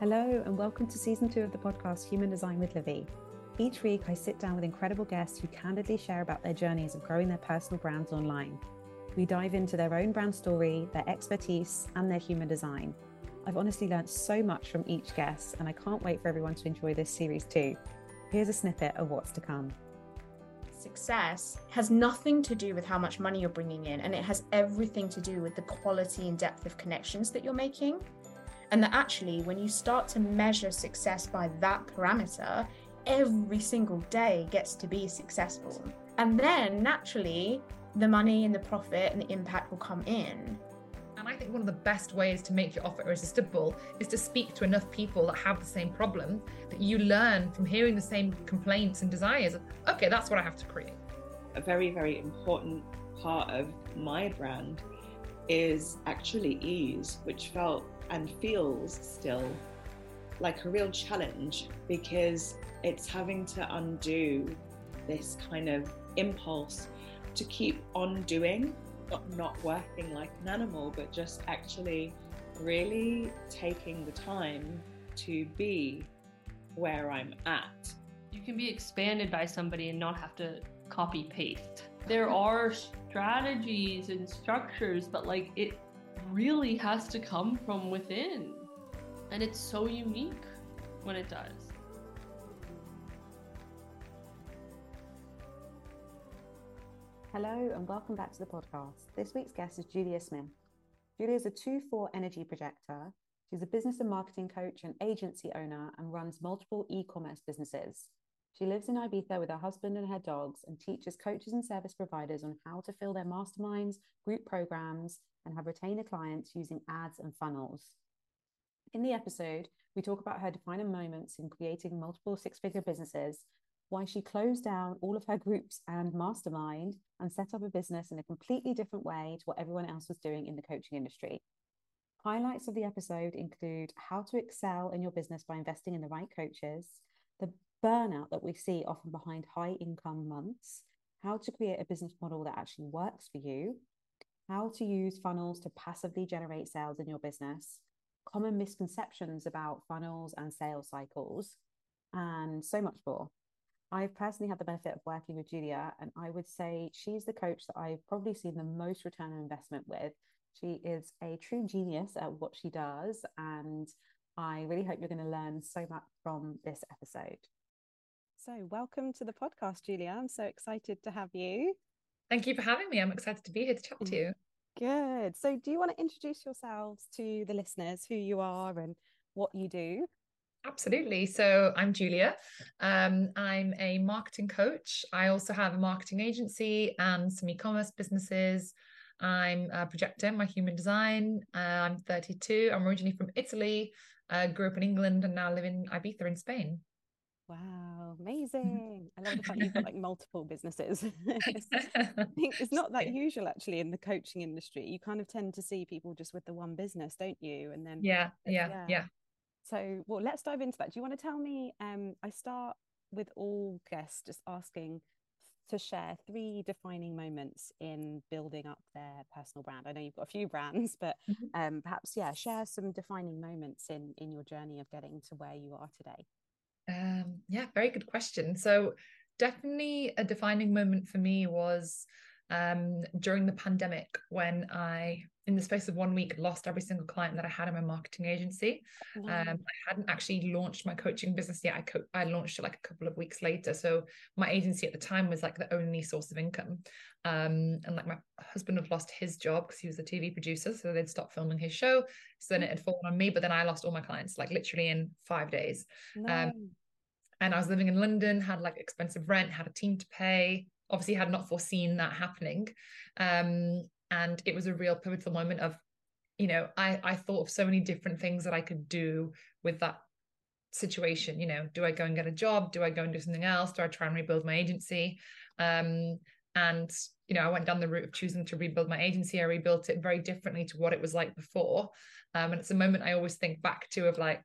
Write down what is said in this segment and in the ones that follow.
Hello, and welcome to season two of the podcast Human Design with Livy. Each week, I sit down with incredible guests who candidly share about their journeys of growing their personal brands online. We dive into their own brand story, their expertise, and their human design. I've honestly learned so much from each guest, and I can't wait for everyone to enjoy this series too. Here's a snippet of what's to come. Success has nothing to do with how much money you're bringing in, and it has everything to do with the quality and depth of connections that you're making. And that actually, when you start to measure success by that parameter, every single day gets to be successful. And then naturally, the money and the profit and the impact will come in. And I think one of the best ways to make your offer irresistible is to speak to enough people that have the same problem that you learn from hearing the same complaints and desires. Okay, that's what I have to create. A very, very important part of my brand is actually ease, which felt and feels still like a real challenge because it's having to undo this kind of impulse to keep on doing, not, not working like an animal, but just actually really taking the time to be where I'm at. You can be expanded by somebody and not have to copy paste. There are strategies and structures, but like it really has to come from within. And it's so unique when it does. Hello, and welcome back to the podcast. This week's guest is Giulia Smith. Giulia is a 2 4 energy projector. She's a business and marketing coach and agency owner and runs multiple e commerce businesses. She lives in Ibiza with her husband and her dogs and teaches coaches and service providers on how to fill their masterminds, group programs, and have retainer clients using ads and funnels. In the episode, we talk about her defining moments in creating multiple six figure businesses, why she closed down all of her groups and mastermind and set up a business in a completely different way to what everyone else was doing in the coaching industry. Highlights of the episode include how to excel in your business by investing in the right coaches, the burnout that we see often behind high income months, how to create a business model that actually works for you, how to use funnels to passively generate sales in your business, common misconceptions about funnels and sales cycles, and so much more. I've personally had the benefit of working with Giulia, and I would say she's the coach that I've probably seen the most return on investment with. She is a true genius at what she does, and I really hope you're going to learn so much from this episode. So, welcome to the podcast, Giulia. I'm so excited to have you. Thank you for having me. I'm excited to be here to chat to you. Good. So, do you want to introduce yourselves to the listeners, who you are and what you do? Absolutely. So, I'm Giulia. Um, I'm a marketing coach. I also have a marketing agency and some e commerce businesses. I'm a projector, my human design. Uh, I'm 32. I'm originally from Italy, uh, grew up in England, and now live in Ibiza in Spain. Wow, amazing. I love the fact you've got like multiple businesses. I think it's not that usual actually in the coaching industry. You kind of tend to see people just with the one business, don't you? And then yeah, yeah, yeah. yeah. So, well, let's dive into that. Do you want to tell me? Um, I start with all guests just asking to share three defining moments in building up their personal brand. I know you've got a few brands, but mm-hmm. um, perhaps yeah, share some defining moments in in your journey of getting to where you are today. Um, yeah, very good question. So, definitely a defining moment for me was um, during the pandemic when I, in the space of one week, lost every single client that I had in my marketing agency. Um, I hadn't actually launched my coaching business yet. I co- I launched it like a couple of weeks later. So my agency at the time was like the only source of income. Um, and like my husband had lost his job because he was a TV producer, so they'd stopped filming his show. So then it had fallen on me. But then I lost all my clients, like literally in five days. Um, no. Um, and I was living in London, had like expensive rent, had a team to pay. Obviously, had not foreseen that happening, um, and it was a real pivotal moment of, you know, I I thought of so many different things that I could do with that situation. You know, do I go and get a job? Do I go and do something else? Do I try and rebuild my agency? Um, and you know, I went down the route of choosing to rebuild my agency. I rebuilt it very differently to what it was like before. Um, and it's a moment I always think back to of like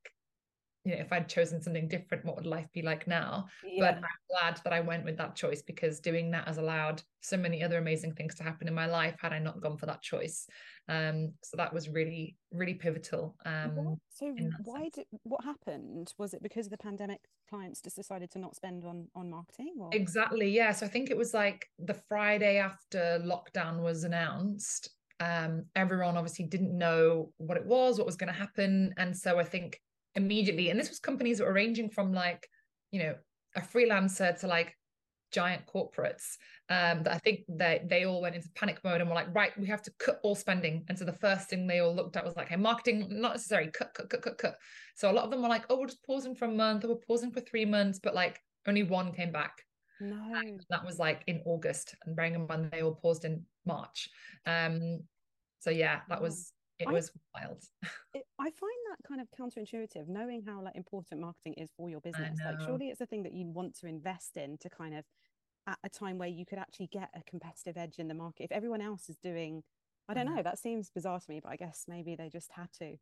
you know, if I'd chosen something different, what would life be like now? Yeah. But I'm glad that I went with that choice because doing that has allowed so many other amazing things to happen in my life had I not gone for that choice. Um, so that was really, really pivotal. Um, so why sense. did what happened? Was it because of the pandemic clients just decided to not spend on on marketing or Exactly. Yeah. So I think it was like the Friday after lockdown was announced. Um, everyone obviously didn't know what it was, what was going to happen. And so I think immediately, and this was companies that were ranging from like, you know, a freelancer to like giant corporates. Um, that I think they they all went into panic mode and were like, right, we have to cut all spending. And so the first thing they all looked at was like, hey, marketing, not necessary, cut, cut, cut, cut, cut. So a lot of them were like, oh, we're just pausing for a month, or we're pausing for three months, but like only one came back no? that was like in August, and bearing in mind they all paused in March. Um, so yeah, that was it I- was wild. It, I find that kind of counterintuitive, knowing how like important marketing is for your business. Like, surely it's a thing that you want to invest in to kind of at a time where you could actually get a competitive edge in the market. If everyone else is doing, I don't Mhm. know, that seems bizarre to me, but I guess maybe they just had to.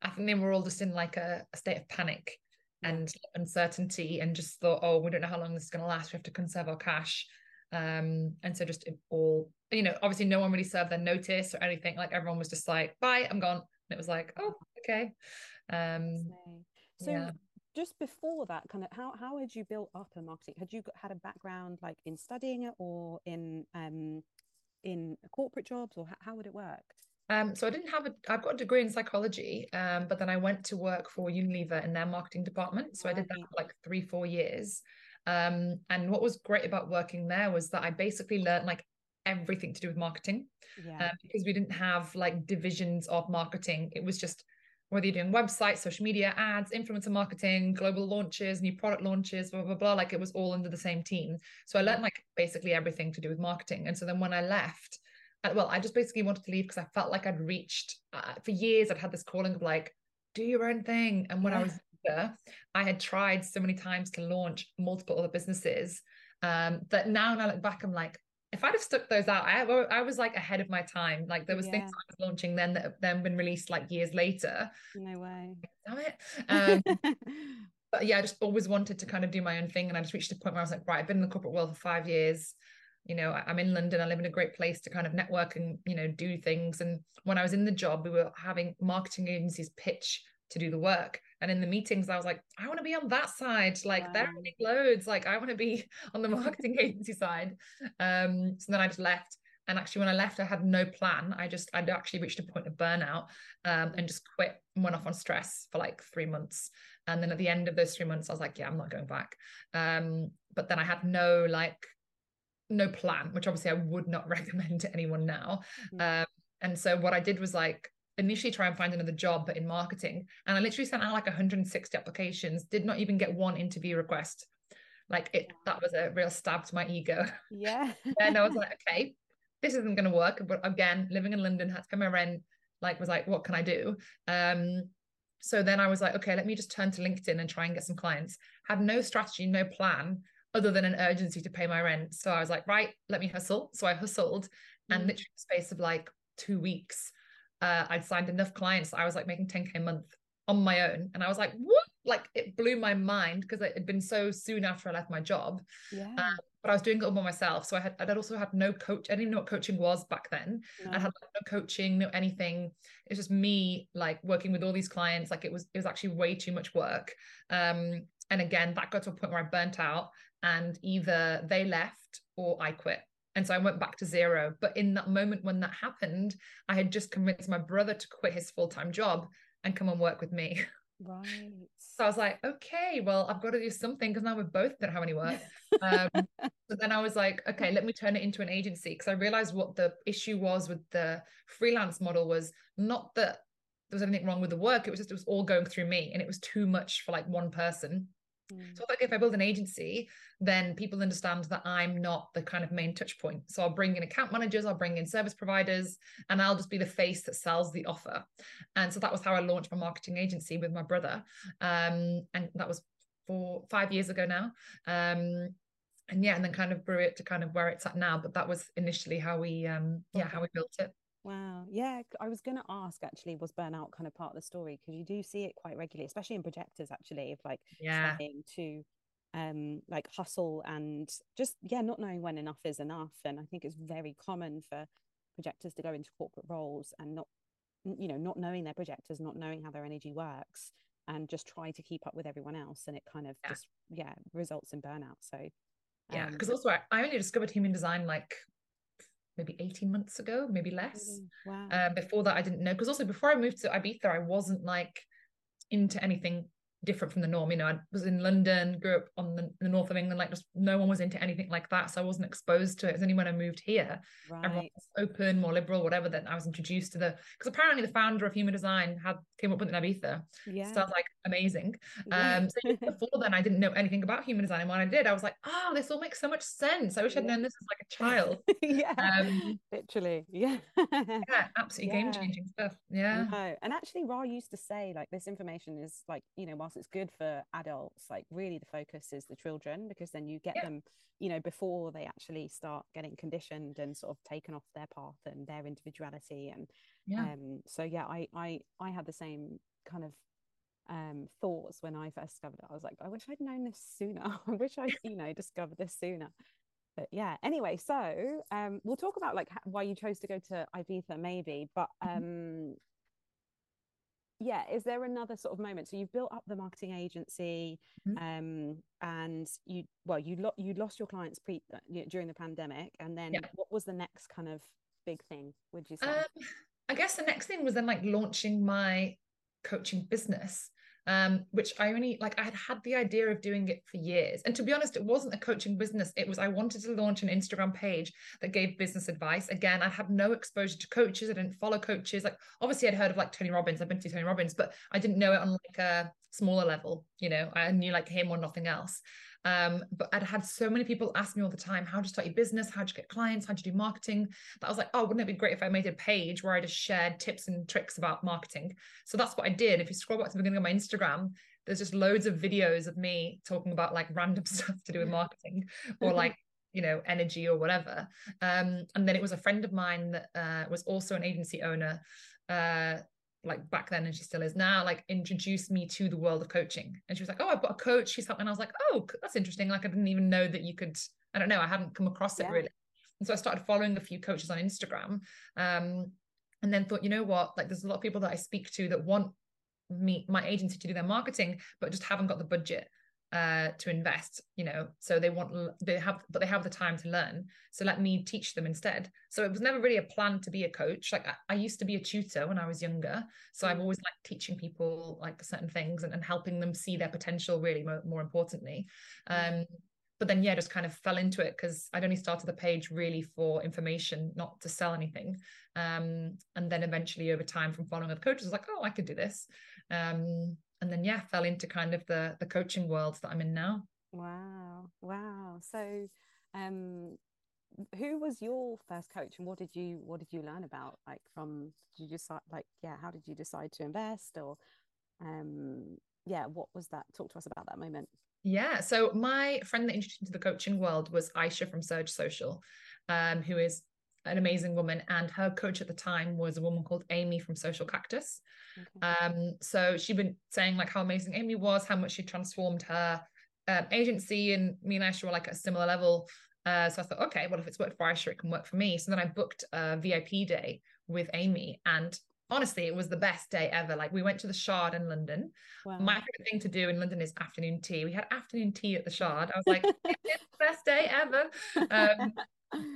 I think they were all just in like a, a state of panic and uncertainty, and just thought, oh, we don't know how long this is going to last. We have to conserve our cash. Um, and so just all, you know, obviously no one really served their notice or anything. Like everyone was just like, bye, I'm gone. And it was like, oh, okay. Um, So yeah. just before that, kind of how how had you built up a marketing? Had you got, had a background like in studying it or in um in corporate jobs, or how, how would it work? Um, so I didn't have a, I've got a degree in psychology, um, but then I went to work for Unilever in their marketing department. So I did that for like three, four years. Um, and what was great about working there was that I basically learned like everything to do with marketing Yeah. uh, because we didn't have like divisions of marketing. It was just whether you're doing websites, social media, ads, influencer marketing, global launches, new product launches, blah, blah, blah. Like it was all under the same team. So I learned like basically everything to do with marketing. And so then when I left, well, I just basically wanted to leave because I felt like I'd reached, uh, for years, I'd had this calling of like, do your own thing. And when I was I had tried so many times to launch multiple other businesses um, that now when I look back, I'm like, if I'd have stuck those out, I, I was like ahead of my time. Like there was things I was launching then that have then been released like years later. No way. Damn it. Um, but yeah, I just always wanted to kind of do my own thing. And I just reached a point where I was like, right, I've been in the corporate world for five years. You know, I'm in London. I live in a great place to kind of network and, you know, do things. And when I was in the job, we were having marketing agencies pitch to do the work. And in the meetings, I was like, I want to be on that side. Like Wow. loads. Like I want to be on the marketing agency side. Um, so then I just left. And actually, when I left, I had no plan. I just, I'd actually reached a point of burnout um, and just quit and went off on stress for like three months. And then at the end of those three months, I was like, yeah, I'm not going back. Um, but then I had no like, no plan, which obviously I would not recommend to anyone now. Mm. Um, and so what I did was like initially try and find another job, but in marketing. And I literally sent out like 160 applications, did not even get one interview request. Like it, that was a real stab to my ego. yeah. and I was like, okay, this isn't going to work. But again, living in London, had to pay my rent. Like, was like, what can I do? Um, so then I was like, okay, let me just turn to LinkedIn and try and get some clients. Had no strategy, no plan other than an urgency to pay my rent. So I was like, right, let me hustle. So I hustled, and Mm. literally in the space of like two weeks, uh, I'd signed enough clients. I was like making 10k a month on my own, and I was like, what? Like it blew my mind because it had been so soon after I left my job Yeah. but I was doing it all by myself. So I had I'd also had no coach. I didn't even know what coaching was back then. I had like, no coaching, no anything. It was just me like working with all these clients. Like it was it was actually way too much work. Um, and again, that got to a point where I burnt out, and either they left or I quit. And so I went back to zero. But in that moment when that happened, I had just convinced my brother to quit his full time job and come and work with me. Right. So I was like, okay, well, I've got to do something because now we both don't have any work. Um, so then I was like, okay, let me turn it into an agency because I realized what the issue was with the freelance model was not that there was anything wrong with the work. It was just it was all going through me and it was too much for like one person. Mm. So like if I build an agency, then people understand that I'm not the kind of main touch point. So I'll bring in account managers, I'll bring in service providers, and I'll just be the face that sells the offer. And so that was how I launched my marketing agency with my brother. Um, and that was four, five years ago now. Um, and yeah, and then kind of grew it to kind of where it's at now. But that was initially how we um yeah, how we built it. Wow. Yeah. I was going to ask actually, was burnout kind of part of the story? Because you do see it quite regularly, especially in projectors, actually, of like yeah. trying to um like hustle and just yeah not knowing when enough is enough and i think it's very common for projectors to go into corporate roles and not you know not knowing their projectors not knowing how their energy works and just try to keep up with everyone else and it kind of yeah. just yeah results in burnout so yeah because um, also I, I only discovered human design like maybe 18 months ago maybe less wow. um, before that i didn't know because also before i moved to ibiza i wasn't like into anything different from the norm. You know, I was in London, grew up on the, the, north of England, like just no one was into anything like that. So I wasn't exposed to it. It was only when I moved here, right. was open, more liberal, whatever, that I was introduced to the because apparently the founder of human design had came up with an Ibiza. Yeah. So I was like, amazing. Yeah. Um, so before then I didn't know anything about human design. And when I did, I was like, oh, this all makes so much sense. I wish I'd known this as like a child. yeah. Um, literally. Yeah. yeah, absolutely yeah. game-changing stuff. Yeah. No. And actually Ra used to say like this information is like, you know, whilst it's good for adults, like really the focus is the children because then you get yeah. them, you know, before they actually start getting conditioned and sort of taken off their path and their individuality. And yeah. um so yeah, I I I had the same kind of um, thoughts when I first discovered it. I was like, I wish I'd known this sooner. I wish I'd, you know, discovered this sooner. But yeah, anyway, so um, we'll talk about like why you chose to go to Ibiza, maybe. But mm-hmm. um, yeah, is there another sort of moment? So you've built up the marketing agency, mm-hmm. um, and you well, you lo- you lost your clients pre uh, during the pandemic, and then yeah. what was the next kind of big thing? Would you say? Um, I guess the next thing was then like launching my coaching business um, which I only like I had had the idea of doing it for years. And to be honest, it wasn't a coaching business. It was I wanted to launch an Instagram page that gave business advice. Again, I had no exposure to coaches. I didn't follow coaches. Like obviously I'd heard of like Tony Robbins. I've been to Tony Robbins, but I didn't know it on like a smaller level. You know, I knew like him or nothing else. Um, but I'd had so many people ask me all the time, how to you start your business? How do you get clients? How do you do marketing? That I was like, oh, wouldn't it be great if I made a page where I just shared tips and tricks about marketing? So that's what I did. If you scroll back to the beginning of my Instagram, there's just loads of videos of me talking about like random stuff to do with marketing or like you know energy or whatever um, and then it was a friend of mine that uh, was also an agency owner uh, like back then and she still is now like introduced me to the world of coaching. And she was like oh i've got a coach she's helping and i was like oh that's interesting. Like i didn't even know that you could i don't know i hadn't come across it really. And so i started following a few coaches on instagram um, and then thought you know what? Like there's a lot of people that i speak to that want me my agency to do their marketing but just haven't got the budget uh, to invest you know so they want they have but they have the time to learn. So let me teach them instead. So it was never really a plan to be a coach. Like i, I used to be a tutor when i was younger. So i've mm. always liked teaching people like certain things and, and helping them see their potential really more, more importantly. Mm. um but then yeah just kind of fell into it because i'd only started the page really for information not to sell anything. Um and then eventually over time from following other coaches I was like oh i could do this. Um and then yeah fell into kind of the the coaching world that i'm in now. Wow. Wow. So um who was your first coach and what did you what did you learn about like from did you decide like yeah how did you decide to invest or um yeah what was that talk to us about that moment. Yeah. So my friend that introduced me to the coaching world was aisha from surge social um, who is an amazing woman and her coach at the time was a woman called amy from social cactus okay. um, so she'd been saying like how amazing amy was how much she transformed her um, agency and me and aisha were like at a similar level uh, so I thought, okay, well, if it's worked for Aisha, it can work for me. So then I booked a VIP day with Amy, and honestly, it was the best day ever. Like we went to the Shard in London. Wow. My favorite thing to do in London is afternoon tea. We had afternoon tea at the Shard. I was like, it's the best day ever. Um,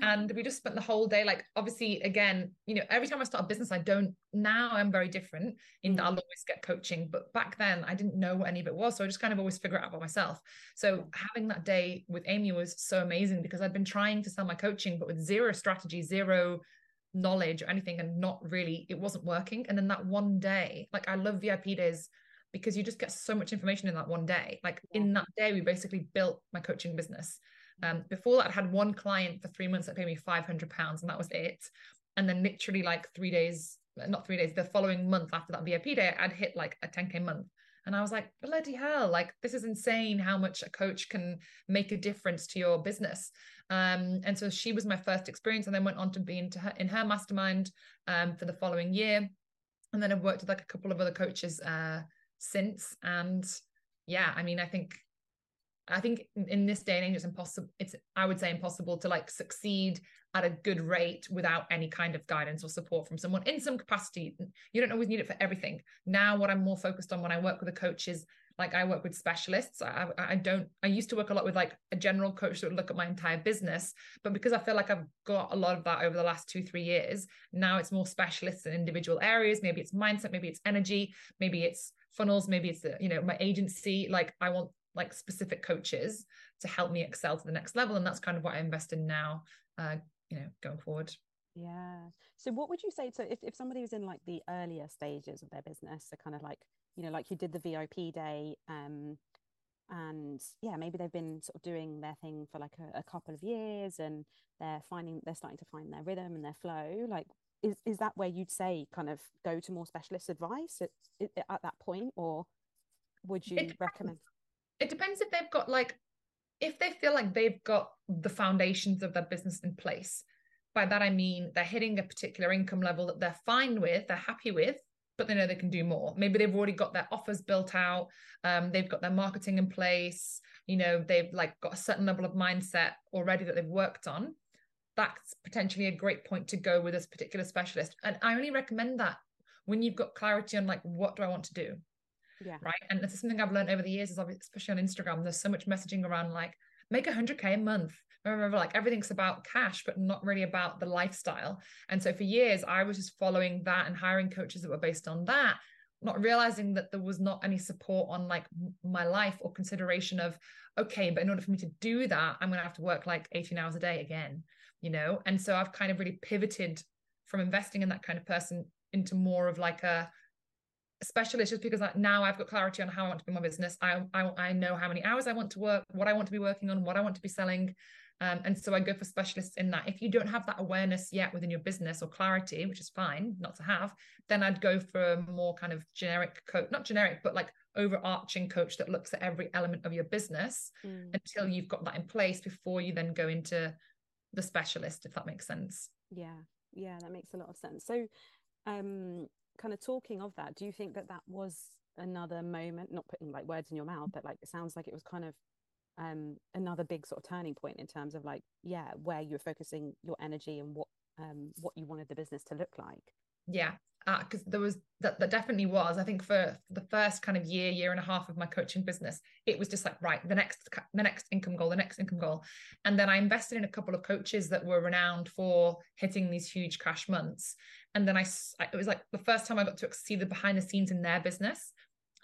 and we just spent the whole day like obviously again you know every time i start a business i don't now i'm very different in that i'll mm. always get coaching but back then i didn't know what any of it was so i just kind of always figure it out by myself so having that day with amy was so amazing because i'd been trying to sell my coaching but with zero strategy zero knowledge or anything and not really it wasn't working and then that one day like i love vip days because you just get so much information in that one day like yeah. in that day we basically built my coaching business um, before that, I had one client for three months that paid me five hundred pounds, and that was it. And then literally like three days, not three days, the following month after that VIP day, I'd hit like a ten k month. And I was like, bloody hell, like this is insane how much a coach can make a difference to your business. Um, and so she was my first experience, and then went on to be into her in her mastermind um, for the following year. And then I've worked with like a couple of other coaches uh, since. And yeah, I mean, I think I think in this day and age, it's impossible. It's I would say impossible to like succeed at a good rate without any kind of guidance or support from someone in some capacity. You don't always need it for everything. Now, what I'm more focused on when I work with a coach is like I work with specialists. I, I don't. I used to work a lot with like a general coach that would look at my entire business, but because I feel like I've got a lot of that over the last two three years, now it's more specialists in individual areas. Maybe it's mindset, maybe it's energy, maybe it's funnels, maybe it's you know my agency. Like I want like specific coaches to help me excel to the next level and that's kind of what i invest in now uh you know going forward. Yeah. So what would you say so if, if somebody was in like the earlier stages of their business so kind of like you know like you did the vip day um and yeah maybe they've been sort of doing their thing for like a, a couple of years and they're finding they're starting to find their rhythm and their flow like is, is that where you'd say kind of go to more specialist advice at, at that point or would you recommend it depends if they've got like if they feel like they've got the foundations of their business in place. By that i mean they're hitting a particular income level that they're fine with they're happy with but they know they can do more. Maybe they've already got their offers built out um, they've got their marketing in place you know they've like got a certain level of mindset already that they've worked on. That's potentially a great point to go with this particular specialist. And i only recommend that when you've got clarity on like what do i want to do yeah. right? And this is something i've learned over the years is especially on instagram there's so much messaging around like make 100k a month. Remember like everything's about cash but not really about the lifestyle. And so for years i was just following that and hiring coaches that were based on that not realizing that there was not any support on like my life or consideration of okay but in order for me to do that i'm going to have to work like 18 hours a day again you know? And so i've kind of really pivoted from investing in that kind of person into more of like a specialist just because now I've got clarity on how I want to be my business. I, I, I know how many hours I want to work, what I want to be working on, what I want to be selling. Um, and so I go for specialists in that. If you don't have that awareness yet within your business or clarity, which is fine not to have, then I'd go for a more kind of generic coach, not generic, but like overarching coach that looks at every element of your business mm. until you've got that in place before you then go into the specialist, if that makes sense. Yeah, yeah, that makes a lot of sense. So, um, kind of talking of that, do you think that that was another moment, not putting like words in your mouth, but like it sounds like it was kind of um, another big sort of turning point in terms of like, yeah, where you're focusing your energy and what um, what you wanted the business to look like? Yeah, because there was that, that definitely was. I think for the first kind of year year and a half of my coaching business it was just like right the next the next income goal the next income goal. And then i invested in a couple of coaches that were renowned for hitting these huge cash months. And then i it was like the first time i got to see the behind the scenes in their business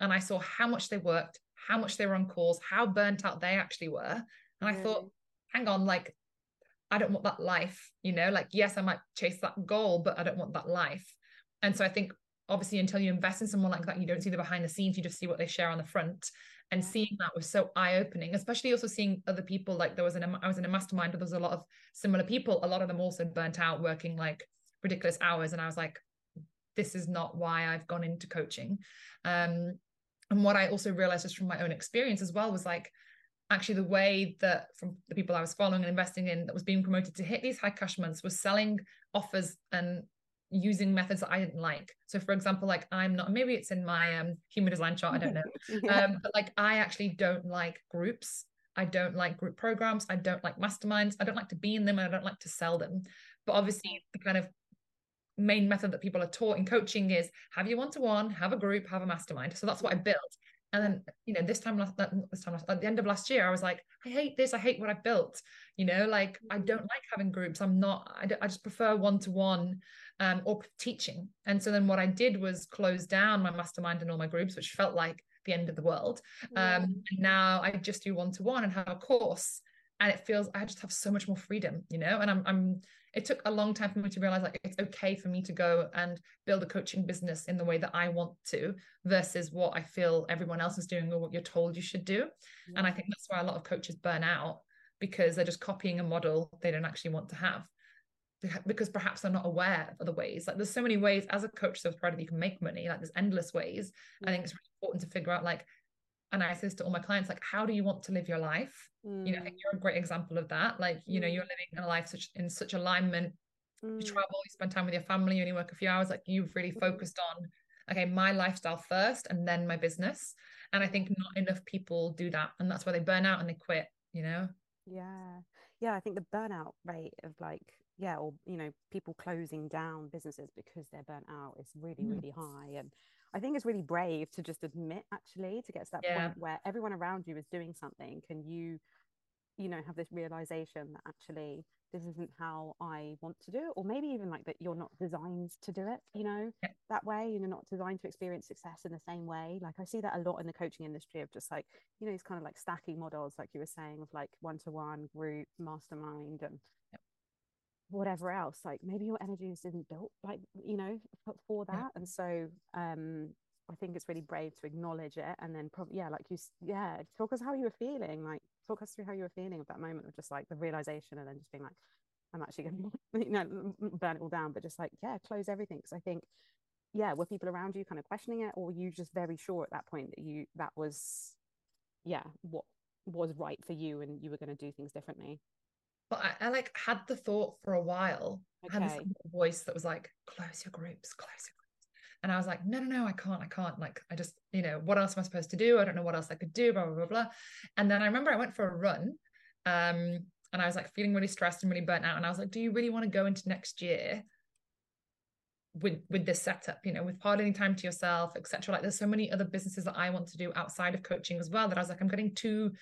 and i saw how much they worked how much they were on calls how burnt out they actually were. And i thought mm. hang on like I don't want that life, you know, like, yes, I might chase that goal, but I don't want that life. And so I think obviously until you invest in someone like that, you don't see the behind the scenes, you just see what they share on the front. And seeing that was so eye-opening, especially also seeing other people. Like there was an I was in a mastermind where there was a lot of similar people. A lot of them also burnt out working like ridiculous hours. And I was like, this is not why I've gone into coaching. Um, and what I also realized just from my own experience as well was like actually the way that from the people I was following and investing in that was being promoted to hit these high cash months was selling offers and using methods that I didn't like. So for example, like I'm not maybe it's in my um human design chart, I don't know. yeah. Um, but like I actually don't like groups. I don't like group programs. I don't like masterminds. I don't like to be in them and I don't like to sell them. But obviously the kind of main method that people are taught in coaching is have your one-to-one, have a group, have a mastermind. So that's what I built. And then, you know, this time last this time at the end of last year, I was like, I hate this. I hate what I built. You know, like I don't like having groups. I'm not. I, I just prefer one to one um, or teaching. And so then what I did was close down my mastermind and all my groups, which felt like the end of the world. Um, and now I just do one to one and have a course, and it feels I just have so much more freedom, you know. And I'm I'm it took a long time for me to realize like it's okay for me to go and build a coaching business in the way that I want to versus what I feel everyone else is doing or what you're told you should do. Yeah. And I think that's why a lot of coaches burn out because they're just copying a model they don't actually want to have because perhaps they're not aware of other ways. Like there's so many ways as a coach, so proud of you can make money. Like there's endless ways. Yeah. I think it's really important to figure out like and I say this to all my clients, like, how do you want to live your life? Mm. You know, I think mm. you're a great example of that. Like, you know, you're mm. living a life such in such alignment. Mm. You travel, you spend time with your family, you only work a few hours. Like, you've really mm. focused on, okay, my lifestyle first, and then my business. And I think not enough people do that, and that's why they burn out and they quit. You know. Yeah, yeah. I think the burnout rate of like yeah, or you know, people closing down businesses because they're burnt out is really, mm-hmm. really high. And I think it's really brave to just admit actually to get to that yeah. point where everyone around you is doing something. Can you, you know, have this realization that actually this isn't how I want to do it, or maybe even like that you're not designed to do it, you know, yeah. that way. You're not designed to experience success in the same way. Like I see that a lot in the coaching industry of just like, you know, these kind of like stacking models, like you were saying, of like one to one group, mastermind, and whatever else like maybe your energy isn't built like you know for, that yeah. and so um i think it's really brave to acknowledge it and then probably yeah like you yeah talk us how you were feeling like talk us through how you were feeling at that moment of just like the realization and then just being like i'm actually to you know burn it all down but just like yeah close everything because i think yeah were people around you kind of questioning it or were you just very sure at that point that you that was yeah what was right for you and you were going to do things differently but I, I, like had the thought for a while. Okay. I had this voice that was like, close your groups, close your groups. And I was like, no, no, no, I can't, I can't. Like, I just, you know, what else am I supposed to do? I don't know what else I could do, blah, blah, blah, blah. And then I remember I went for a run. Um, and I was like feeling really stressed and really burnt out. And I was like, do you really want to go into next year with with this setup, you know, with parting time to yourself, etc. Like there's so many other businesses that I want to do outside of coaching as well that I was like, I'm getting too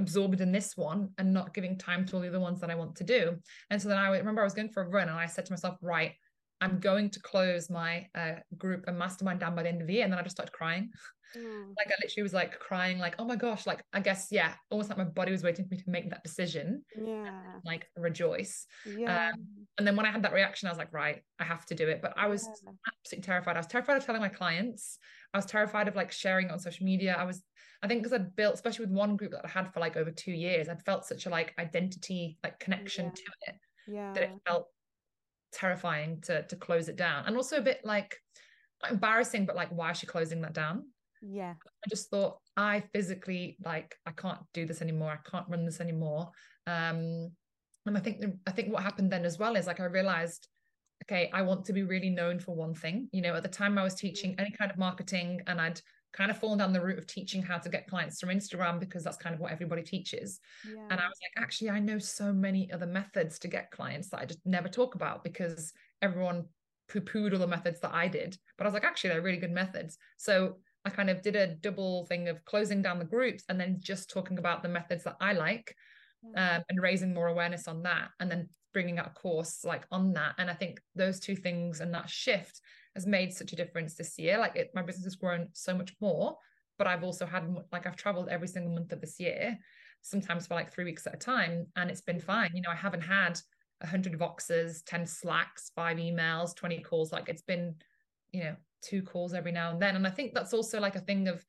absorbed in this one and not giving time to all the other ones that I want to do. And so then I remember I was going for a run and I said to myself, right, I'm going to close my uh, group and mastermind down by the end of the year. And then I just started crying. Mm. Like I literally was like crying, like, oh my gosh, like I guess, yeah, almost like my body was waiting for me to make that decision. Yeah. like rejoice. Yeah. Um, and then when I had that reaction, I was like, right, I have to do it. But I was yeah. absolutely terrified. I was terrified of telling my clients. I was terrified of like sharing it on social media. I was I think because I'd built, especially with one group that I had for like over two years, I'd felt such a like identity, like connection yeah. to it, yeah. that it felt terrifying to to close it down, and also a bit like embarrassing, but like why is she closing that down? Yeah, I just thought I physically like I can't do this anymore. I can't run this anymore. Um, and I think I think what happened then as well is like I realized okay, I want to be really known for one thing. You know, at the time I was teaching any kind of marketing and I'd kind of fallen down the route of teaching how to get clients from Instagram because that's kind of what everybody teaches. Yeah. And I was like, actually, I know so many other methods to get clients that I just never talk about because everyone poo pooed all the methods that I did. But I was like, actually, they're really good methods. So I kind of did a double thing of closing down the groups and then just talking about the methods that I like yeah. um, and raising more awareness on that. And then bringing out a course like on that. And I think those two things and that shift has made such a difference this year. Like it, my business has grown so much more, but I've also had like I've traveled every single month of this year, sometimes for like three weeks at a time, and it's been mm-hmm. fine. You know, I haven't had a hundred voxes, ten slacks, five emails, twenty calls. Like it's been, you know, two calls every now and then. And I think that's also like a thing of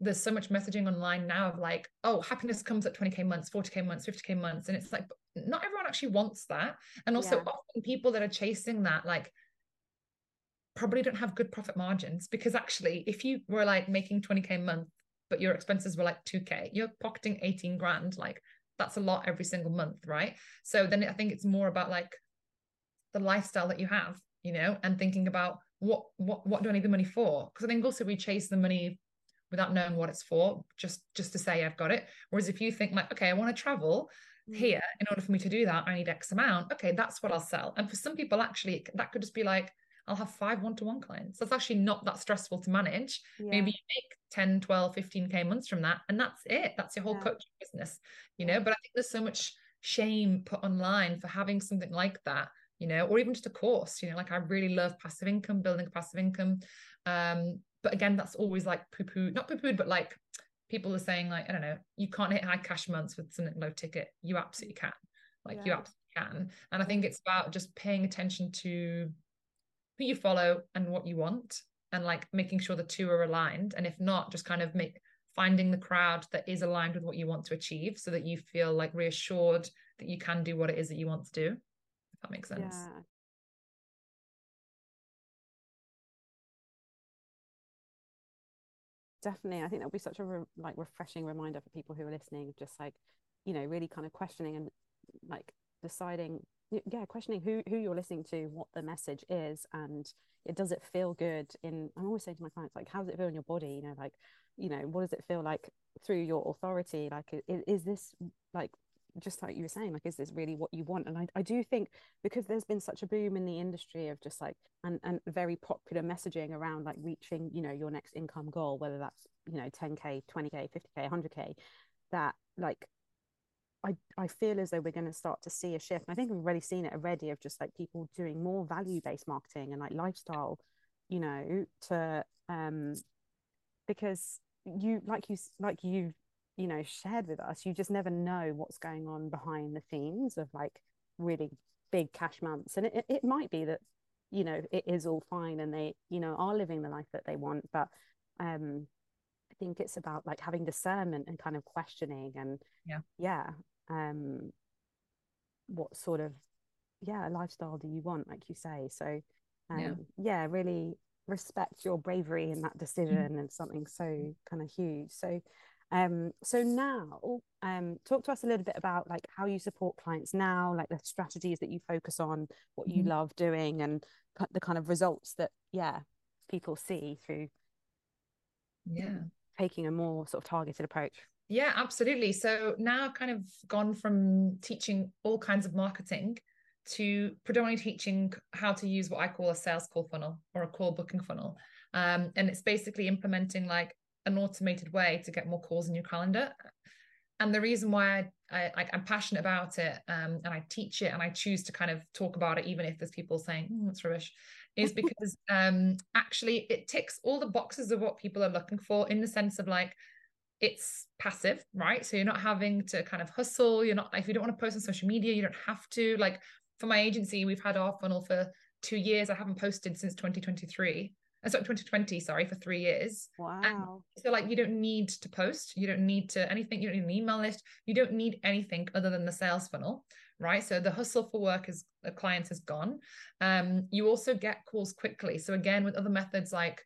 there's so much messaging online now of like, oh, happiness comes at 20k months, 40k months, 50k months, and it's like not everyone actually wants that. And also, yeah. often people that are chasing that, like probably don't have good profit margins because actually if you were like making 20k a month but your expenses were like 2k you're pocketing 18 grand like that's a lot every single month right? So then i think it's more about like the lifestyle that you have you know and thinking about what what what do i need the money for? Because i think also we chase the money without knowing what it's for just just to say i've got it. Whereas if you think like okay i want to travel mm. here. In order for me to do that i need x amount. Okay that's what i'll sell. And for some people actually that could just be like I'll have five one-to-one clients. That's actually not that stressful to manage. Yeah. Maybe you make 10, 12, 15K months from that. And that's it. That's your whole yeah. coaching business, you know. But I think there's so much shame put online for having something like that, you know, or even just a course, you know, like I really love passive income, building passive income. Um, but again, that's always like poo-poo, not poo-pooed, but like people are saying, like, I don't know, you can't hit high cash months with something low ticket. You absolutely can. Like yeah. you absolutely can. And I think it's about just paying attention to who you follow and what you want and like making sure the two are aligned and if not just kind of make finding the crowd that is aligned with what you want to achieve so that you feel like reassured that you can do what it is that you want to do if that makes sense yeah. definitely. I think that'll be such a re- like refreshing reminder for people who are listening, just like, you know, really kind of questioning and like deciding, yeah, questioning who who you're listening to, what the message is, and it does it feel good in. I'm always saying to my clients, like, how does it feel in your body? You know, like, you know, what does it feel like through your authority? Like, is, is this like just like you were saying like is this really what you want and I, I do think because there's been such a boom in the industry of just like and and very popular messaging around like reaching you know your next income goal whether that's you know 10k 20k 50k 100k that like I, I feel as though we're going to start to see a shift. And I think we've already seen it already of just like people doing more value based marketing and like lifestyle, you know, to um because you like you like you you know shared with us you just never know what's going on behind the scenes of like really big cash months and it, it might be that you know it is all fine and they you know are living the life that they want but um i think it's about like having discernment and kind of questioning and yeah yeah um what sort of yeah lifestyle do you want like you say so um yeah, yeah really respect your bravery in that mm-hmm. decision mm-hmm. and something so kind of huge so um, so now, um, talk to us a little bit about like how you support clients now, like the strategies that you focus on, what you mm-hmm. love doing, and the kind of results that yeah people see through yeah taking a more sort of targeted approach. Yeah, absolutely. So now I've kind of gone from teaching all kinds of marketing to predominantly teaching how to use what I call a sales call funnel or a call booking funnel. Um, and it's basically implementing like an automated way to get more calls in your calendar. And the reason why I, I am passionate about it um, and I teach it and I choose to kind of talk about it, even if there's people saying mm, it's rubbish, is because um, actually it ticks all the boxes of what people are looking for in the sense of like it's passive, right? So you're not having to kind of hustle. You're not if you don't want to post on social media, you don't have to. Like for my agency, we've had our funnel for two years. I haven't posted since 2023 uh, sorry, 2020, sorry, for three years. Wow. And so like you don't need to post, you don't need to anything, you don't need an email list, you don't need anything other than the sales funnel, right? So the hustle for work is the clients has gone. Um, you also get calls quickly. So again, with other methods like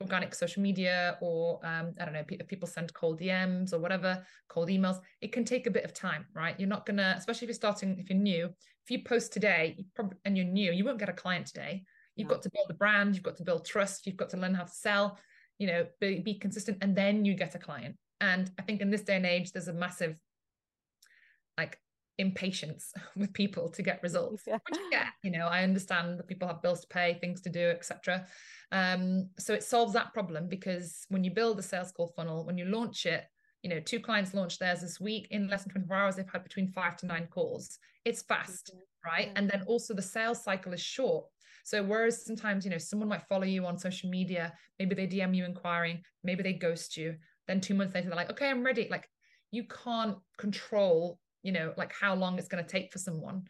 organic social media or um, I don't know, if people send cold DMs or whatever, cold emails, it can take a bit of time, right? You're not gonna, especially if you're starting, if you're new, if you post today you probably, and you're new, you won't get a client today You've got to build a brand, you've got to build trust, you've got to learn how to sell, you know, be, be consistent, and then you get a client. And I think in this day and age, there's a massive like impatience with people to get results yeah. which I get you know I understand that people have bills to pay things to do etc um so it solves that problem because when you build a sales call funnel when you launch it you know two clients launched theirs this week in less than 24 hours they've had between 5 to 9 calls it's fast mm-hmm. right and then also the sales cycle is short so whereas sometimes, you know, someone might follow you on social media, maybe they DM you inquiring, maybe they ghost you. Then two months later, they're like, okay, I'm ready. Like you can't control, you know, like how long it's going to take for someone.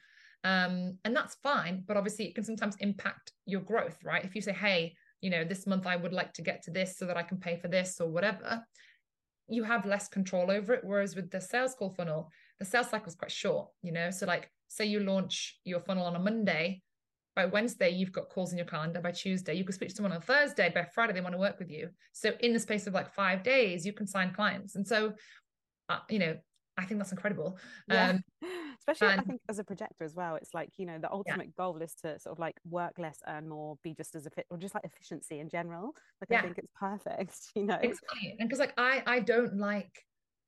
Um, and that's fine, but obviously it can sometimes impact your growth, right? If you say, hey, you know, this month I would like to get to this so that I can pay for this or whatever, you have less control over it. Whereas with the sales call funnel, the sales cycle is quite short, you know. So like say you launch your funnel on a Monday, by Wednesday, you've got calls in your calendar. By Tuesday, you can speak to someone on Thursday. By Friday, they want to work with you. So in the space of like five days, you can sign clients. And so, uh, you know, I think that's incredible. Yeah. Um, Especially, and, I think, as a projector as well. It's like, you know, the ultimate yeah. goal is to sort of like work less, earn more, be just as efficient, or just like efficiency in general. Like, yeah. I think it's perfect, you know. Exactly. And because, like, I, I don't like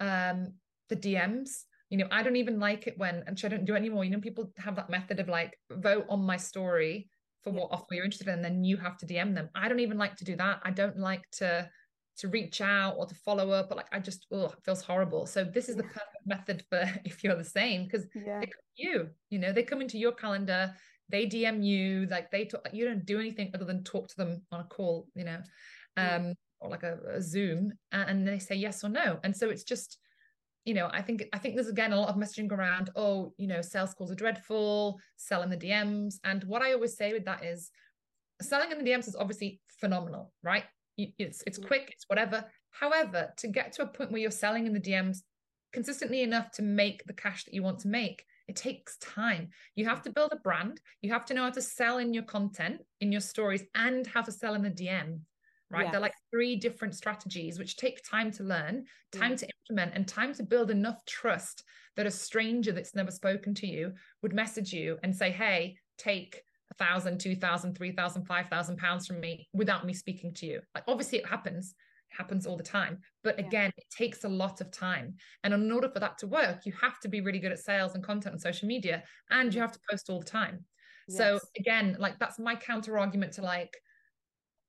um the DMs you know i don't even like it when and i don't do it anymore you know people have that method of like vote on my story for yeah. what offer you're interested in and then you have to dm them i don't even like to do that i don't like to to reach out or to follow up but like i just oh it feels horrible so this is the perfect method for if you're the same because yeah. you you know they come into your calendar they dm you like they talk you don't do anything other than talk to them on a call you know um or like a, a zoom and they say yes or no and so it's just you know, I think I think there's again a lot of messaging around, oh, you know, sales calls are dreadful, selling the DMs. And what I always say with that is selling in the DMs is obviously phenomenal, right? It's it's mm. quick, it's whatever. However, to get to a point where you're selling in the DMs consistently enough to make the cash that you want to make, it takes time. You have mm. to build a brand, you have to know how to sell in your content, in your stories, and how to sell in the DM. right? Yes. They're like three different strategies which take time to learn, time Yeah. to implement, and time to build enough trust that a stranger that's never spoken to you would message you and say, Hey, take a thousand, two thousand, three thousand, five thousand pounds from me without me speaking to you. Like obviously it happens, it happens all the time. But Yeah. again, it takes a lot of time. And in order for that to work, you have to be really good at sales and content on social media, and you mm. have to post all the time. So again, like that's my counter argument to like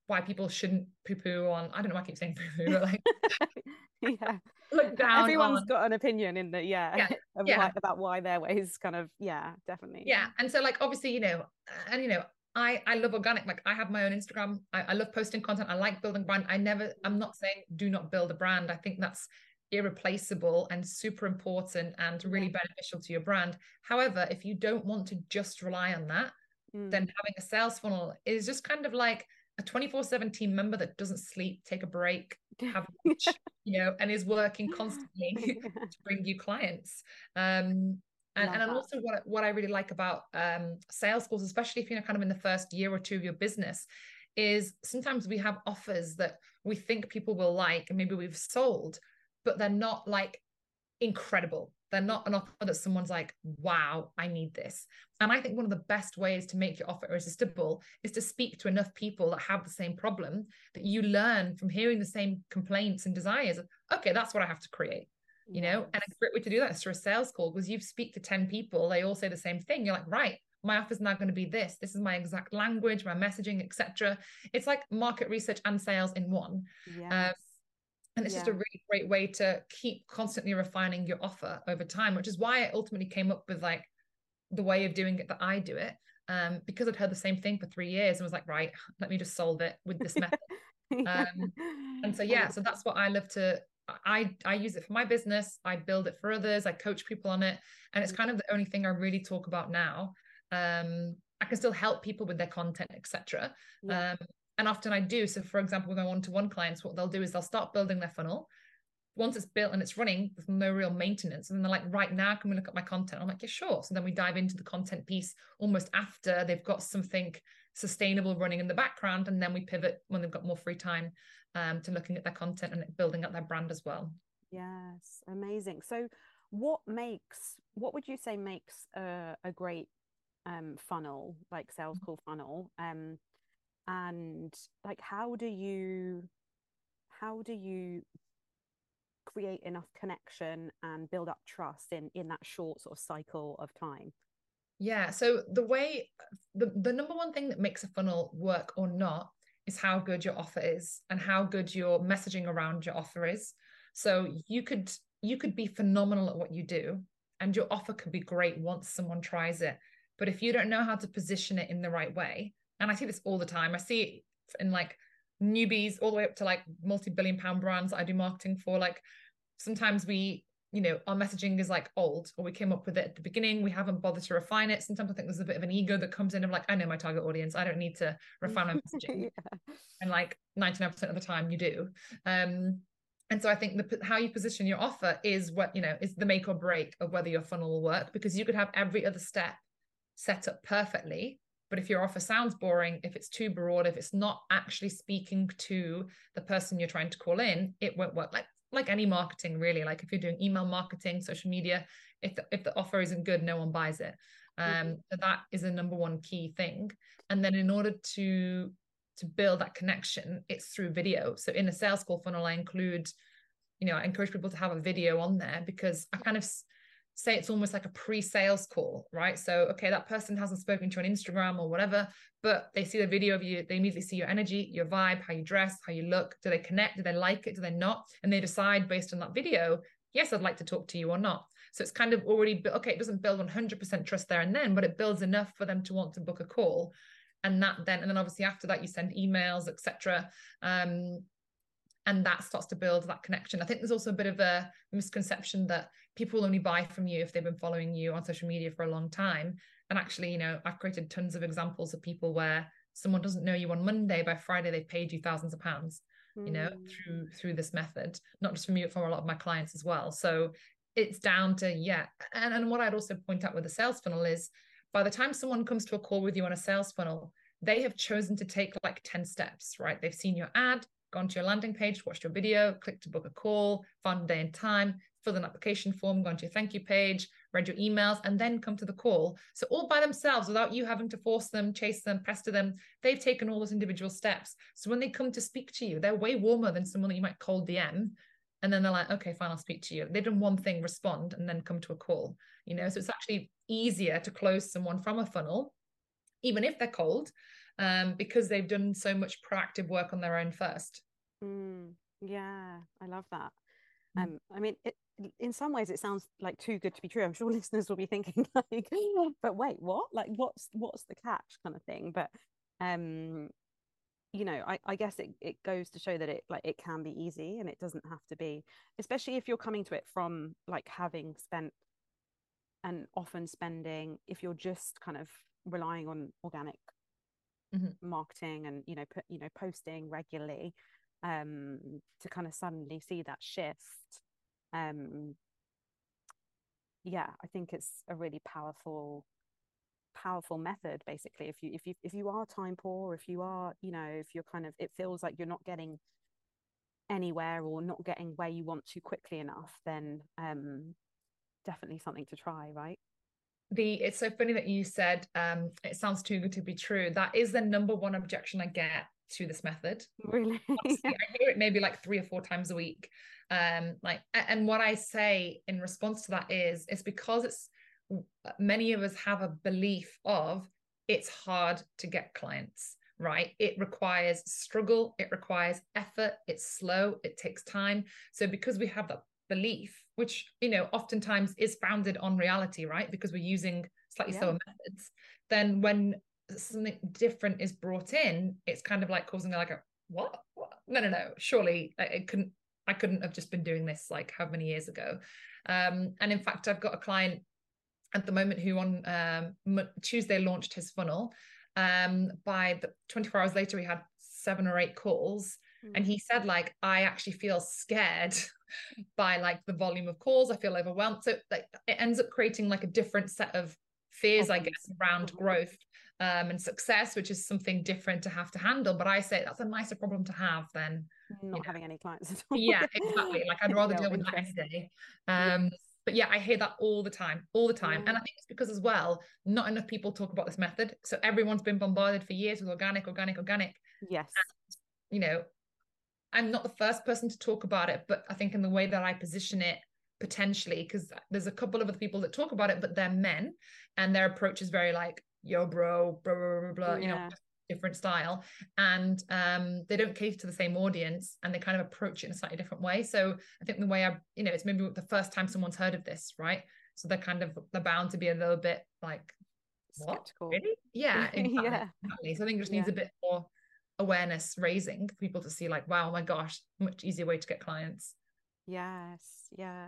why people shouldn't poo-poo on. I don't know why I keep saying poo-poo, but like yeah. look down. Everyone's on- got an opinion in the yeah, Yeah, yeah. why- about why their way is kind of yeah, definitely. yeah and so like obviously you know and you know i i love organic like i have my own instagram I, I love posting content i like building brand i never i'm not saying do not build a brand i think that's irreplaceable and super important and really beneficial to your brand however if you don't want to just rely on that Mm. then having a sales funnel is just kind of like a 24-7 team member that doesn't sleep take a break have lunch, you know and is working constantly to bring you clients. Um and, and also what, I- what I really like about um, sales calls, especially if you're kind of in the first year or two of your business, is sometimes we have offers that we think people will like and maybe we've sold, but they're not like incredible. They're not an offer that someone's like, wow, I need this. And I think one of the best ways to make your offer irresistible is to speak to enough people that have the same problem that you learn from hearing the same complaints and desires. Okay, that's what I have to create you know and a great way to do that is through a sales call because you speak to 10 people they all say the same thing you're like right my offer is now going to be this this is my exact language my messaging etc it's like market research and sales in one um, Yes. And it's just a really great way to keep constantly refining your offer over time which is why i ultimately came up with like the way of doing it that i do it um, because i'd heard the same thing for three years and was like right let me just solve it with this method. Um, and so yeah so that's what i love to i i use it for my business. I build it for others. I coach people on it. And it's kind of the only thing i really talk about now. Um i can still help people with their content etc Yeah. um and often i do. So for example with my one-to-one clients what they'll do is they'll start building their funnel. Once it's built and it's running there's no real maintenance. And then they're like right now can we look at my content? I'm like yeah sure. So then we dive into the content piece almost after they've got something sustainable running in the background. And then we pivot when they've got more free time um, to looking at their content and building up their brand as well. Yes, amazing. So, what makes what would you say makes a, a great um, funnel, like sales Mm-hmm. call funnel? Um, and like, how do you how do you create enough connection and build up trust in in that short sort of cycle of time? Yeah. So the way the, the number one thing that makes a funnel work or not is how good your offer is and how good your messaging around your offer is. So you could you could be phenomenal at what you do and your offer could be great once someone tries it. But if you don't know how to position it in the right way, and I see this all the time, I see it in like newbies all the way up to like multi-billion pound brands that I do marketing for. Like sometimes we you know, our messaging is like old, or we came up with it at the beginning. We haven't bothered to refine it. Sometimes I think there's a bit of an ego that comes in of like, I know my target audience. I don't need to refine my messaging. yeah. And like 99% of the time you do. Um, and so I think the how you position your offer is what, you know, is the make or break of whether your funnel will work because you could have every other step set up perfectly. But if your offer sounds boring, if it's too broad, if it's not actually speaking to the person you're trying to call in, it won't work. Like like any marketing really like if you're doing email marketing social media if the, if the offer isn't good no one buys it um Mhm. so that is a number one key thing and then in order to to build that connection it's through video so in a sales call funnel i include you know i encourage people to have a video on there because i kind of say it's almost like a pre-sales call right? So okay that person hasn't spoken to you on instagram or whatever but they see the video of you they immediately see your energy your vibe how you dress how you look. Do they connect? Do they like it? Do they not? And they decide based on that video yes i'd like to talk to you or not. So it's kind of already okay it doesn't build 100% trust there and then but it builds enough for them to want to book a call. And that then and then obviously after that you send emails etc um and that starts to build that connection i think there's also a bit of a misconception that people will only buy from you if they've been following you on social media for a long time and actually you know i've created tons of examples of people where someone doesn't know you on monday by friday they've paid you thousands of pounds you know Mm. through through this method not just from you from a lot of my clients as well so it's down to yeah and, and what i'd also point out with the sales funnel is by the time someone comes to a call with you on a sales funnel they have chosen to take like 10 steps, right? They've seen your ad, gone to your landing page, watched your video, clicked to book a call, found a day and time, filled an application form, gone to your thank you page, read your emails, and then come to the call. So all by themselves, without you having to force them, chase them, pester them, they've taken all those individual steps. So when they come to speak to you, they're way warmer than someone that you might cold DM. And then they're like, okay, fine, I'll speak to you. They've done one thing, respond, and then come to a call. You know, so it's actually easier to close someone from a funnel, even if they're cold, um, because they've done so much proactive work on their own first. Mm, yeah, I love that. Mm. Um, I mean, it, in some ways, it sounds like too good to be true. I'm sure listeners will be thinking like, "But wait, what? Like, what's what's the catch?" kind of thing. But um, you know, I, I guess it, it goes to show that it like it can be easy and it doesn't have to be, especially if you're coming to it from like having spent and often spending, if you're just kind of relying on organic mm-hmm. marketing and you know put you know posting regularly um to kind of suddenly see that shift um yeah i think it's a really powerful powerful method basically if you if you if you are time poor if you are you know if you're kind of it feels like you're not getting anywhere or not getting where you want to quickly enough then um definitely something to try right the it's so funny that you said um it sounds too good to be true. That is the number one objection i get to this method. Really? I hear it maybe like three or four times a week. Um like and what i say in response to that is it's because it's many of us have a belief of it's hard to get clients right? It requires struggle it requires effort it's slow it takes time. So because we have that belief which you know oftentimes is founded on reality right? Because we're using slightly yeah. slower methods. Then when something different is brought in it's kind of like causing like a what, what? no no no. Surely it couldn't i couldn't have just been doing this like how many years ago. Um, and in fact i've got a client at the moment who on um, tuesday launched his funnel. Um, by the 24 hours later he had seven or eight calls. Mm. and he said like i actually feel scared by like the volume of calls i feel overwhelmed. So like it ends up creating like a different set of fears i guess around mm-hmm. growth um, and success which is something different to have to handle. But i say that's a nicer problem to have than not you know. having any clients at all. Yeah exactly. Like i'd rather no deal with that any day. Um yes. but yeah i hear that all the time all the time. And i think it's because as well not enough people talk about this method. So everyone's been bombarded for years with organic organic organic. Yes. And, you know I'm not the first person to talk about it, but I think in the way that I position it potentially, because there's a couple of other people that talk about it, but they're men and their approach is very like, yo, bro, blah, blah, blah, blah, yeah. you know, different style. And um, they don't cater to the same audience and they kind of approach it in a slightly different way. So I think the way I, you know, it's maybe the first time someone's heard of this, right? So they're kind of, they're bound to be a little bit like, what? Skeptical. Really? Yeah, exactly. yeah. Exactly. So I think it just needs yeah. a bit more awareness raising for people to see like wow my gosh much easier way to get clients. Yes yeah.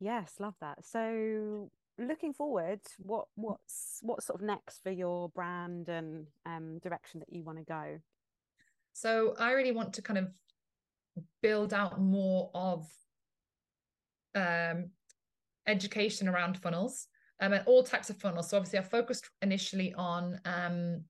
Yes love that. So looking forward what what's what's sort of next for your brand and um direction that you want to go? So i really want to kind of build out more of um education around funnels um, and all types of funnels. So obviously i focused initially on um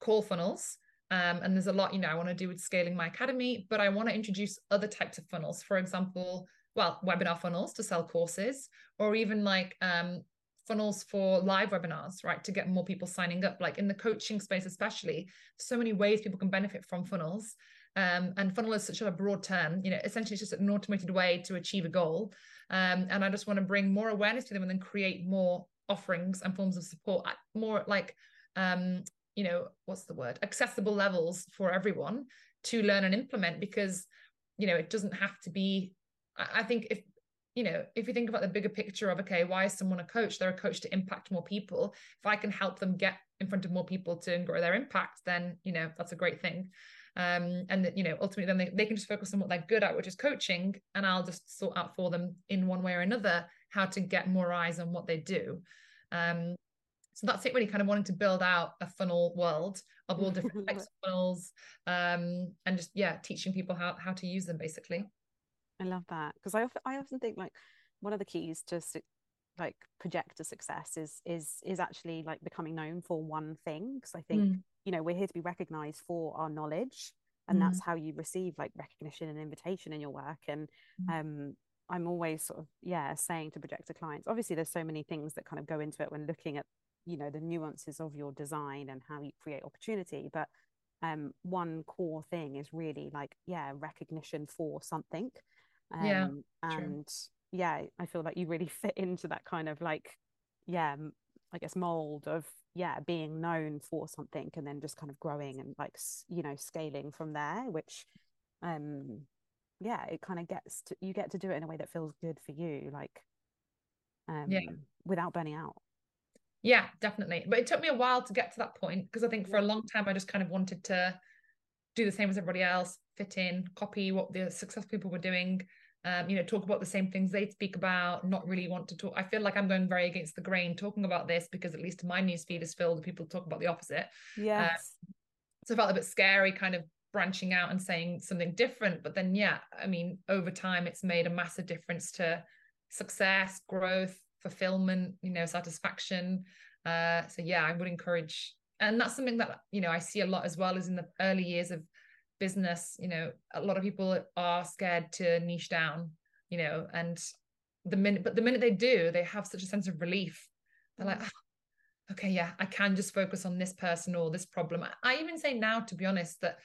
call funnels um, and there's a lot, you know, I want to do with scaling my academy, but I want to introduce other types of funnels. For example, well, webinar funnels to sell courses, or even like um, funnels for live webinars, right? To get more people signing up. Like in the coaching space, especially, so many ways people can benefit from funnels. Um, and funnel is such a broad term, you know, essentially it's just an automated way to achieve a goal. Um, and I just want to bring more awareness to them and then create more offerings and forms of support more like um, you know what's the word? Accessible levels for everyone to learn and implement because you know it doesn't have to be i think if you know if you think about the bigger picture of okay why is someone a coach? They're a coach to impact more people. If i can help them get in front of more people to grow their impact then you know that's a great thing. Um and you know ultimately then they, they can just focus on what they're good at which is coaching and i'll just sort out for them in one way or another how to get more eyes on what they do. Um so that's it really kind of wanting to build out a funnel world of all different types of funnels um, and just yeah teaching people how, how to use them basically i love that because I often, I often think like one of the keys to like projector success is is is actually like becoming known for one thing because i think mm. you know we're here to be recognized for our knowledge and mm. that's how you receive like recognition and invitation in your work and mm. um i'm always sort of yeah saying to projector clients obviously there's so many things that kind of go into it when looking at you know the nuances of your design and how you create opportunity but um one core thing is really like yeah recognition for something. Um, yeah and yeah i feel like you really fit into that kind of like yeah i guess mold of yeah being known for something and then just kind of growing and like you know scaling from there which um yeah it kind of gets to you get to do it in a way that feels good for you like um yeah. without burning out yeah definitely but it took me a while to get to that point because i think for a long time i just kind of wanted to do the same as everybody else fit in copy what the successful people were doing um, you know, talk about the same things they speak about, not really want to talk. I feel like I'm going very against the grain talking about this because at least my newsfeed is filled with people talk about the opposite. Yes. Um, so I felt a bit scary kind of branching out and saying something different. But then, yeah, I mean, over time, it's made a massive difference to success, growth, fulfillment, you know, satisfaction. Uh, so yeah, I would encourage, and that's something that, you know, I see a lot as well as in the early years of business you know a lot of people are scared to niche down you know and the minute but the minute they do they have such a sense of relief. They're like oh, okay yeah i can just focus on this person or this problem. I even say now to be honest that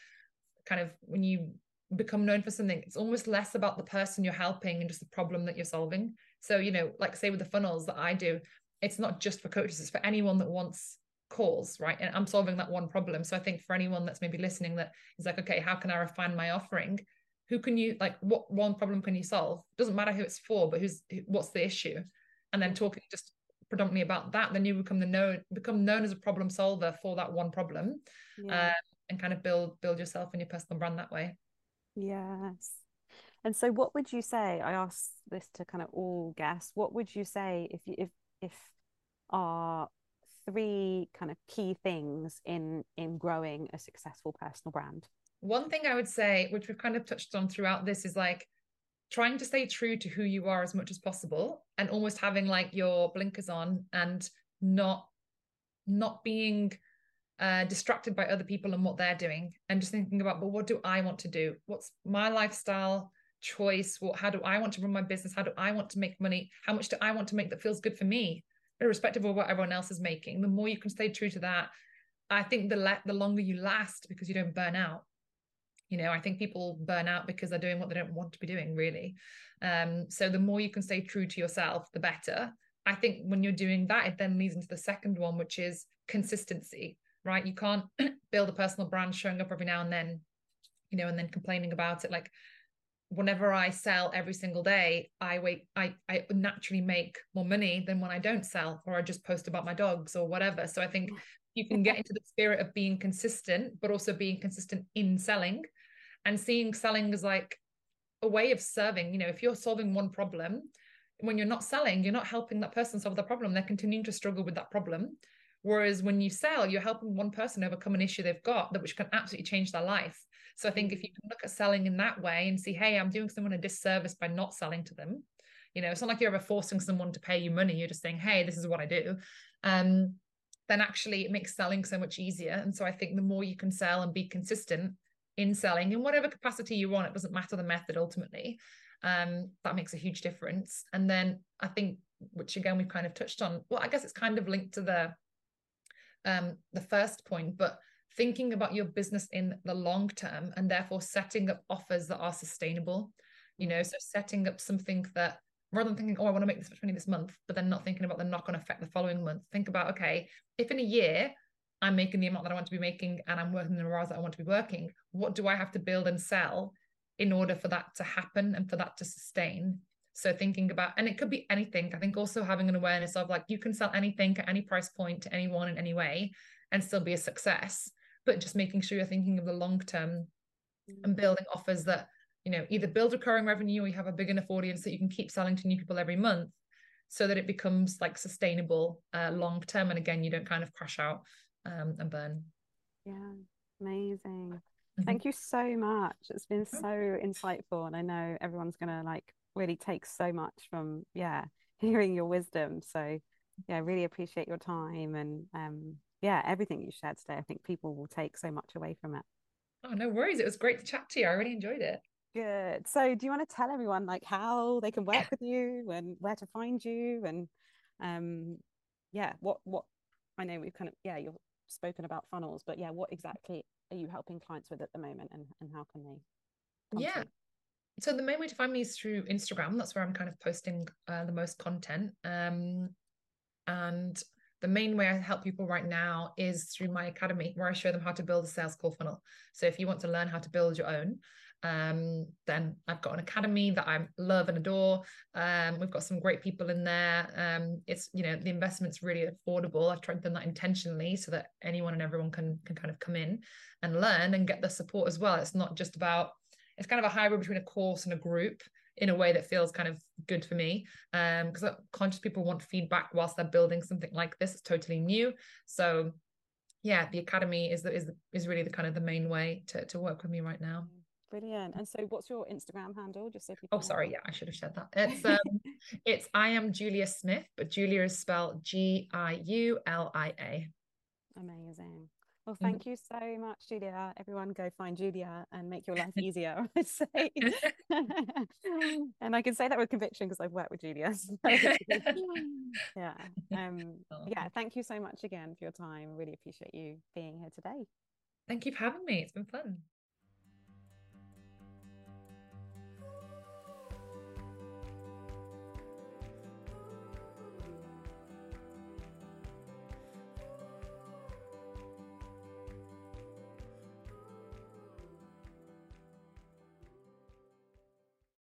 kind of when you become known for something it's almost less about the person you're helping and just the problem that you're solving so you know like say with the funnels that i do it's not just for coaches it's for anyone that wants calls right? And i'm solving that one problem. So i think for anyone that's maybe listening that is like okay how can i refine my offering? Who can you like what one problem can you solve? Doesn't matter who it's for but who's what's the issue? And then talking just predominantly about that then you become the known become known as a problem solver for that one problem yeah. uh, and kind of build build yourself and your personal brand that way. Yes and so what would you say i asked this to kind of all guests what would you say if you if if our three kind of key things in in growing a successful personal brand? One thing i would say which we've kind of touched on throughout this is like trying to stay true to who you are as much as possible and almost having like your blinkers on and not not being uh, distracted by other people and what they're doing and just thinking about but what do i want to do? What's my lifestyle choice what how do i want to run my business how do i want to make money how much do i want to make that feels good for me irrespective of what everyone else is making, the more you can stay true to that, I think the le- the longer you last because you don't burn out. You know, I think people burn out because they're doing what they don't want to be doing, really. Um, so the more you can stay true to yourself, the better. I think when you're doing that, it then leads into the second one, which is consistency, right? You can't build a personal brand showing up every now and then, you know, and then complaining about it. Like whenever I sell every single day, I wait, I, I naturally make more money than when I don't sell or I just post about my dogs or whatever. So I think you can get into the spirit of being consistent, but also being consistent in selling and seeing selling as like a way of serving. You know, if you're solving one problem, when you're not selling, you're not helping that person solve the problem. They're continuing to struggle with that problem. Whereas when you sell, you're helping one person overcome an issue they've got that which can absolutely change their life. So I think if you can look at selling in that way and see, hey, I'm doing someone a disservice by not selling to them. You know, it's not like you're ever forcing someone to pay you money. You're just saying, hey, this is what I do. Um, then actually it makes selling so much easier. And so I think the more you can sell and be consistent in selling in whatever capacity you want, it doesn't matter the method ultimately. Um, that makes a huge difference. And then I think, which again we've kind of touched on, well, I guess it's kind of linked to the um the first point, but thinking about your business in the long term and therefore setting up offers that are sustainable you know so setting up something that rather than thinking oh i want to make this much money this month but then not thinking about the knock-on effect the following month think about okay if in a year i'm making the amount that i want to be making and i'm working the hours that i want to be working what do i have to build and sell in order for that to happen and for that to sustain? So thinking about and it could be anything. I think also having an awareness of like you can sell anything at any price point to anyone in any way and still be a success but just making sure you're thinking of the long term and mm. building offers that you know either build recurring revenue or you have a big enough audience that you can keep selling to new people every month so that it becomes like sustainable uh, long term and again you don't kind of crash out um, and burn yeah amazing mm-hmm. thank you so much it's been so insightful and i know everyone's gonna like really take so much from yeah hearing your wisdom. So yeah, really appreciate your time and um yeah, everything you shared today. I think people will take so much away from it. Oh, no worries. It was great to chat to you. I really enjoyed it. Good. So do you want to tell everyone like how they can work with you and where to find you and um yeah, what what I know we've kind of yeah, you've spoken about funnels, but yeah, what exactly are you helping clients with at the moment and, and how can they yeah so the main way to find me is through instagram that's where i'm kind of posting uh, the most content um, and the main way I help people right now is through my academy, where I show them how to build a sales call funnel. So if you want to learn how to build your own, um, then I've got an academy that I love and adore. Um, we've got some great people in there. Um, it's you know the investment's really affordable. I've tried to done that intentionally so that anyone and everyone can can kind of come in and learn and get the support as well. It's not just about it's kind of a hybrid between a course and a group in a way that feels kind of good for me. Um because conscious people want feedback whilst they're building something like this. It's totally new. So yeah the academy is the, is is really the kind of the main way to to work with me right now. Brilliant. And so what's your instagram handle just so people oh sorry. yeah i should have said that. It's um it's i am Giulia smith but Giulia is spelled g-i-u-l-i-a amazing well, mm. thank you so much, Giulia. Everyone go find Giulia and make your life easier, I say. and I can say that with conviction because I've worked with Giulia. So. yeah. Um, yeah. Thank you so much again for your time. Really appreciate you being here today. Thank you for having me. It's been fun.